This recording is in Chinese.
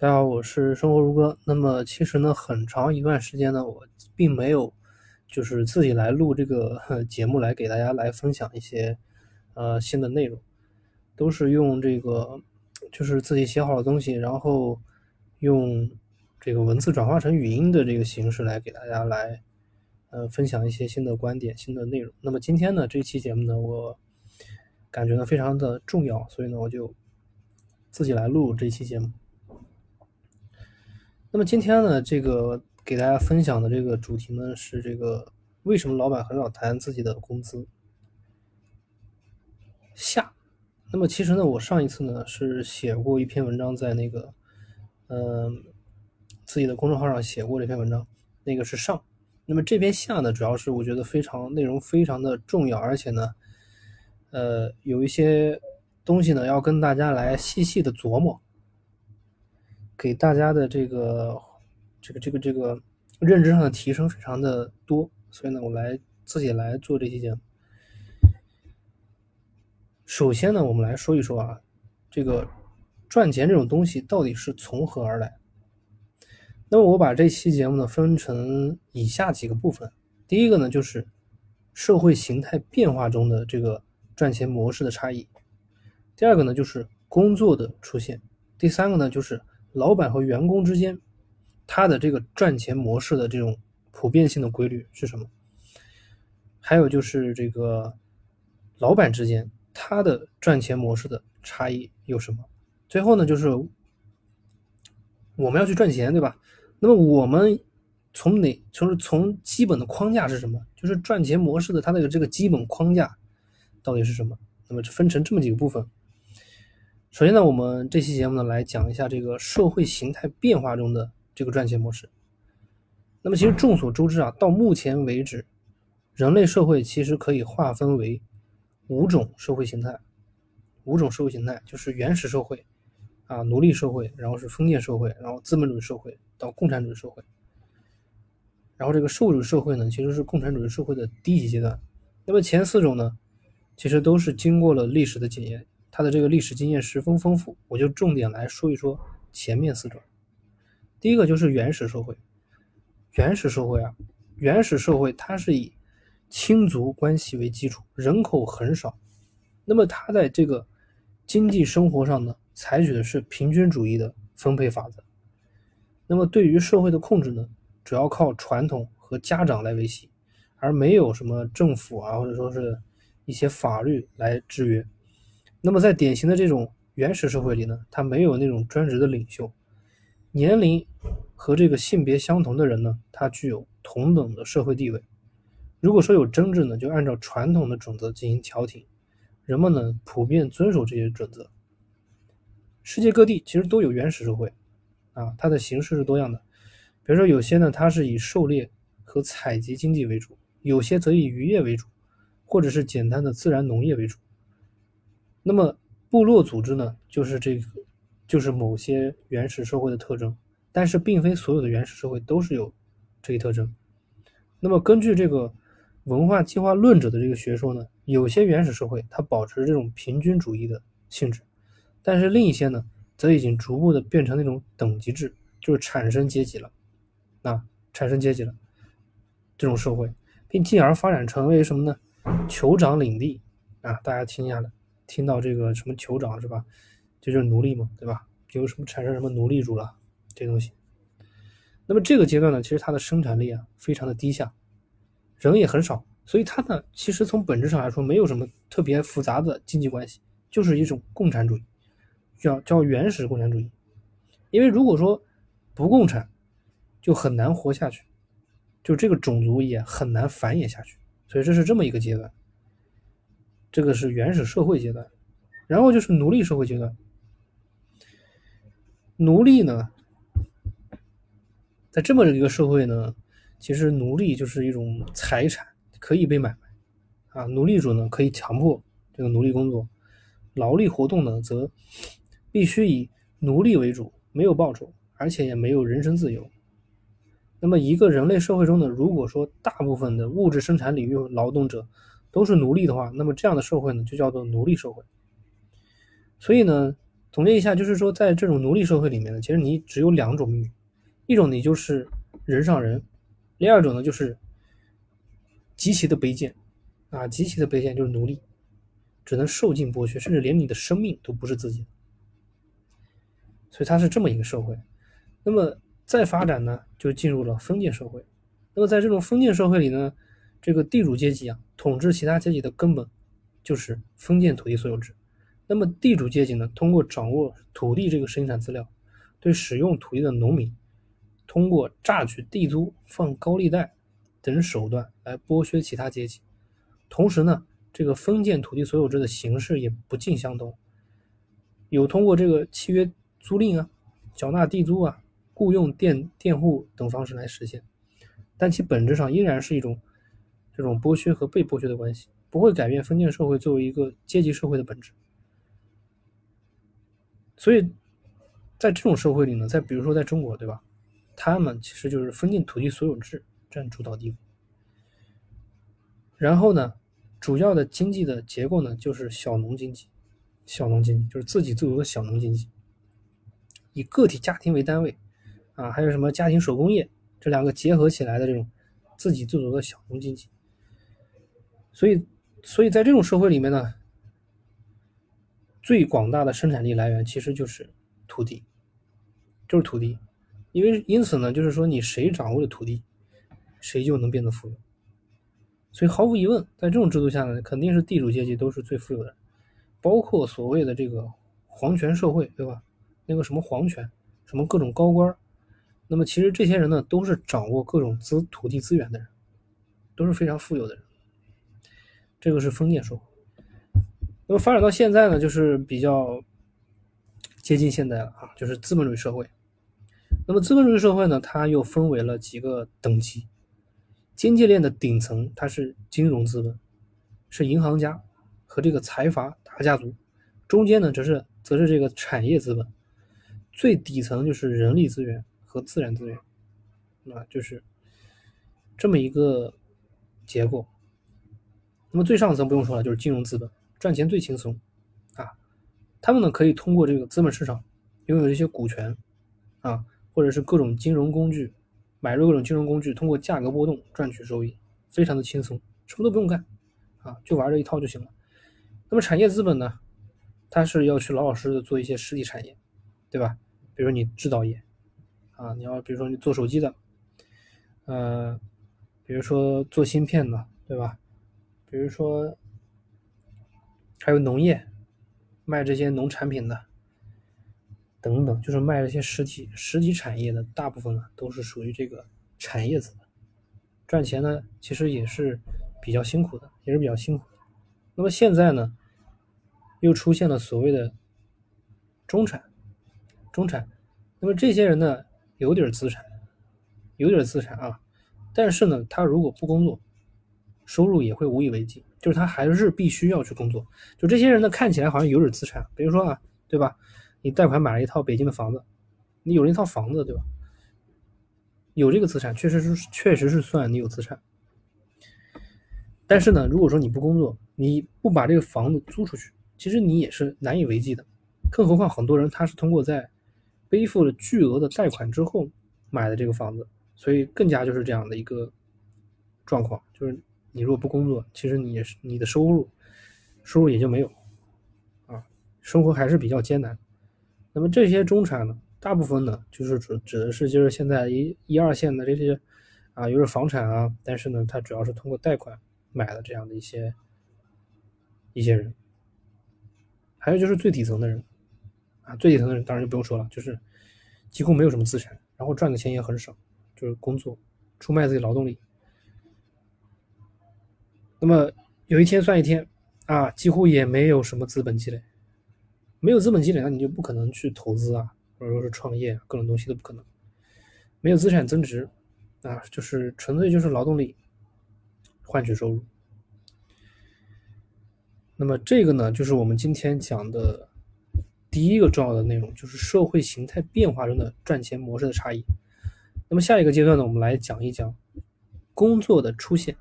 大家好，我是生活如歌。那么其实呢，很长一段时间呢，我并没有就是自己来录这个节目来给大家来分享一些呃新的内容，都是用这个就是自己写好的东西，然后用这个文字转化成语音的这个形式来给大家来呃分享一些新的观点、新的内容。那么今天呢，这期节目呢，我感觉呢非常的重要，所以呢，我就自己来录这期节目。那么今天呢，这个给大家分享的这个主题呢是这个为什么老板很少谈自己的工资下。那么其实呢，我上一次呢是写过一篇文章，在那个嗯自己的公众号上写过这篇文章，那个是上。那么这篇下呢，主要是我觉得非常内容非常的重要，而且呢，呃有一些东西呢要跟大家来细细的琢磨。给大家的这个这个这个这个认知上的提升非常的多，所以呢，我来自己来做这期节目。首先呢，我们来说一说啊，这个赚钱这种东西到底是从何而来？那么我把这期节目呢分成以下几个部分。第一个呢，就是社会形态变化中的这个赚钱模式的差异；第二个呢，就是工作的出现；第三个呢，就是。老板和员工之间，他的这个赚钱模式的这种普遍性的规律是什么？还有就是这个老板之间，他的赚钱模式的差异有什么？最后呢，就是我们要去赚钱，对吧？那么我们从哪，就是从基本的框架是什么？就是赚钱模式的它的这个基本框架到底是什么？那么分成这么几个部分。首先呢，我们这期节目呢来讲一下这个社会形态变化中的这个赚钱模式。那么其实众所周知啊，到目前为止，人类社会其实可以划分为五种社会形态。五种社会形态就是原始社会啊，奴隶社会，然后是封建社会，然后资本主义社会到共产主义社会。然后这个社会主义社会呢，其实是共产主义社会的低级阶段。那么前四种呢，其实都是经过了历史的检验。他的这个历史经验十分丰富，我就重点来说一说前面四种。第一个就是原始社会，原始社会啊，原始社会它是以亲族关系为基础，人口很少，那么它在这个经济生活上呢，采取的是平均主义的分配法则。那么对于社会的控制呢，主要靠传统和家长来维系，而没有什么政府啊，或者说是一些法律来制约。那么在典型的这种原始社会里呢，他没有那种专职的领袖，年龄和这个性别相同的人呢，他具有同等的社会地位。如果说有争执呢，就按照传统的准则进行调停，人们呢普遍遵守这些准则。世界各地其实都有原始社会，啊，它的形式是多样的。比如说有些呢，它是以狩猎和采集经济为主，有些则以渔业为主，或者是简单的自然农业为主。那么，部落组织呢，就是这个，就是某些原始社会的特征，但是并非所有的原始社会都是有这一特征。那么，根据这个文化进化论者的这个学说呢，有些原始社会它保持这种平均主义的性质，但是另一些呢，则已经逐步的变成那种等级制，就是产生阶级了，啊，产生阶级了这种社会，并进而发展成为什么呢？酋长领地啊，大家听下来。听到这个什么酋长是吧？这就是奴隶嘛，对吧？有什么产生什么奴隶主了这东西。那么这个阶段呢，其实它的生产力啊非常的低下，人也很少，所以它呢其实从本质上来说没有什么特别复杂的经济关系，就是一种共产主义，叫叫原始共产主义。因为如果说不共产，就很难活下去，就这个种族也很难繁衍下去，所以这是这么一个阶段。这个是原始社会阶段，然后就是奴隶社会阶段。奴隶呢，在这么一个社会呢，其实奴隶就是一种财产，可以被买卖啊。奴隶主呢可以强迫这个奴隶工作，劳力活动呢则必须以奴隶为主，没有报酬，而且也没有人身自由。那么一个人类社会中呢，如果说大部分的物质生产领域劳动者，都是奴隶的话，那么这样的社会呢，就叫做奴隶社会。所以呢，总结一下，就是说，在这种奴隶社会里面呢，其实你只有两种命运，一种你就是人上人，第二种呢就是极其的卑贱，啊，极其的卑贱就是奴隶，只能受尽剥削，甚至连你的生命都不是自己的。所以它是这么一个社会。那么再发展呢，就进入了封建社会。那么在这种封建社会里呢，这个地主阶级啊，统治其他阶级的根本就是封建土地所有制。那么地主阶级呢，通过掌握土地这个生产资料，对使用土地的农民，通过榨取地租、放高利贷等手段来剥削其他阶级。同时呢，这个封建土地所有制的形式也不尽相同，有通过这个契约租赁啊、缴纳地租啊、雇佣佃佃户等方式来实现，但其本质上依然是一种这种剥削和被剥削的关系，不会改变封建社会作为一个阶级社会的本质。所以，在这种社会里呢，在比如说在中国，对吧？他们其实就是封建土地所有制占主导地位。然后呢，主要的经济的结构呢，就是小农经济，小农经济就是自给自足的小农经济，以个体家庭为单位，啊，还有什么家庭手工业这两个结合起来的这种自给自足的小农经济。所以，所以在这种社会里面呢。最广大的生产力来源其实就是土地，就是土地，因为因此呢，就是说你谁掌握了土地，谁就能变得富有。所以毫无疑问，在这种制度下呢，肯定是地主阶级都是最富有的，包括所谓的这个皇权社会，对吧？那个什么皇权，什么各种高官，那么其实这些人呢，都是掌握各种资土地资源的人，都是非常富有的人。这个是封建社会。那么发展到现在呢，就是比较接近现代了啊，就是资本主义社会。那么资本主义社会呢，它又分为了几个等级。经济链的顶层，它是金融资本，是银行家和这个财阀大家族；中间呢，则是则是这个产业资本；最底层就是人力资源和自然资源，啊，就是这么一个结构。那么最上层不用说了，就是金融资本。赚钱最轻松，啊，他们呢可以通过这个资本市场拥有这些股权，啊，或者是各种金融工具，买入各种金融工具，通过价格波动赚取收益，非常的轻松，什么都不用干，啊，就玩这一套就行了。那么产业资本呢，它是要去老老实实的做一些实体产业，对吧？比如你制造业，啊，你要比如说你做手机的，呃，比如说做芯片的，对吧？比如说。还有农业，卖这些农产品的，等等，就是卖这些实体实体产业的，大部分呢都是属于这个产业资本，赚钱呢其实也是比较辛苦的，也是比较辛苦的。那么现在呢，又出现了所谓的中产，中产，那么这些人呢有点资产，有点资产啊，但是呢他如果不工作，收入也会无以为继。就是他还是必须要去工作，就这些人呢，看起来好像有点资产，比如说啊，对吧？你贷款买了一套北京的房子，你有了一套房子，对吧？有这个资产，确实是确实是算你有资产。但是呢，如果说你不工作，你不把这个房子租出去，其实你也是难以为继的。更何况很多人他是通过在背负了巨额的贷款之后买的这个房子，所以更加就是这样的一个状况，就是。你如果不工作，其实你你的收入，收入也就没有，啊，生活还是比较艰难。那么这些中产呢，大部分呢就是指指的是就是现在一一二线的这些，啊，有点房产啊，但是呢，他主要是通过贷款买的这样的一些一些人。还有就是最底层的人，啊，最底层的人当然就不用说了，就是几乎没有什么资产，然后赚的钱也很少，就是工作出卖自己劳动力。那么有一天算一天，啊，几乎也没有什么资本积累，没有资本积累，那你就不可能去投资啊，或者说是创业，各种东西都不可能。没有资产增值，啊，就是纯粹就是劳动力换取收入。那么这个呢，就是我们今天讲的第一个重要的内容，就是社会形态变化中的赚钱模式的差异。那么下一个阶段呢，我们来讲一讲工作的出现。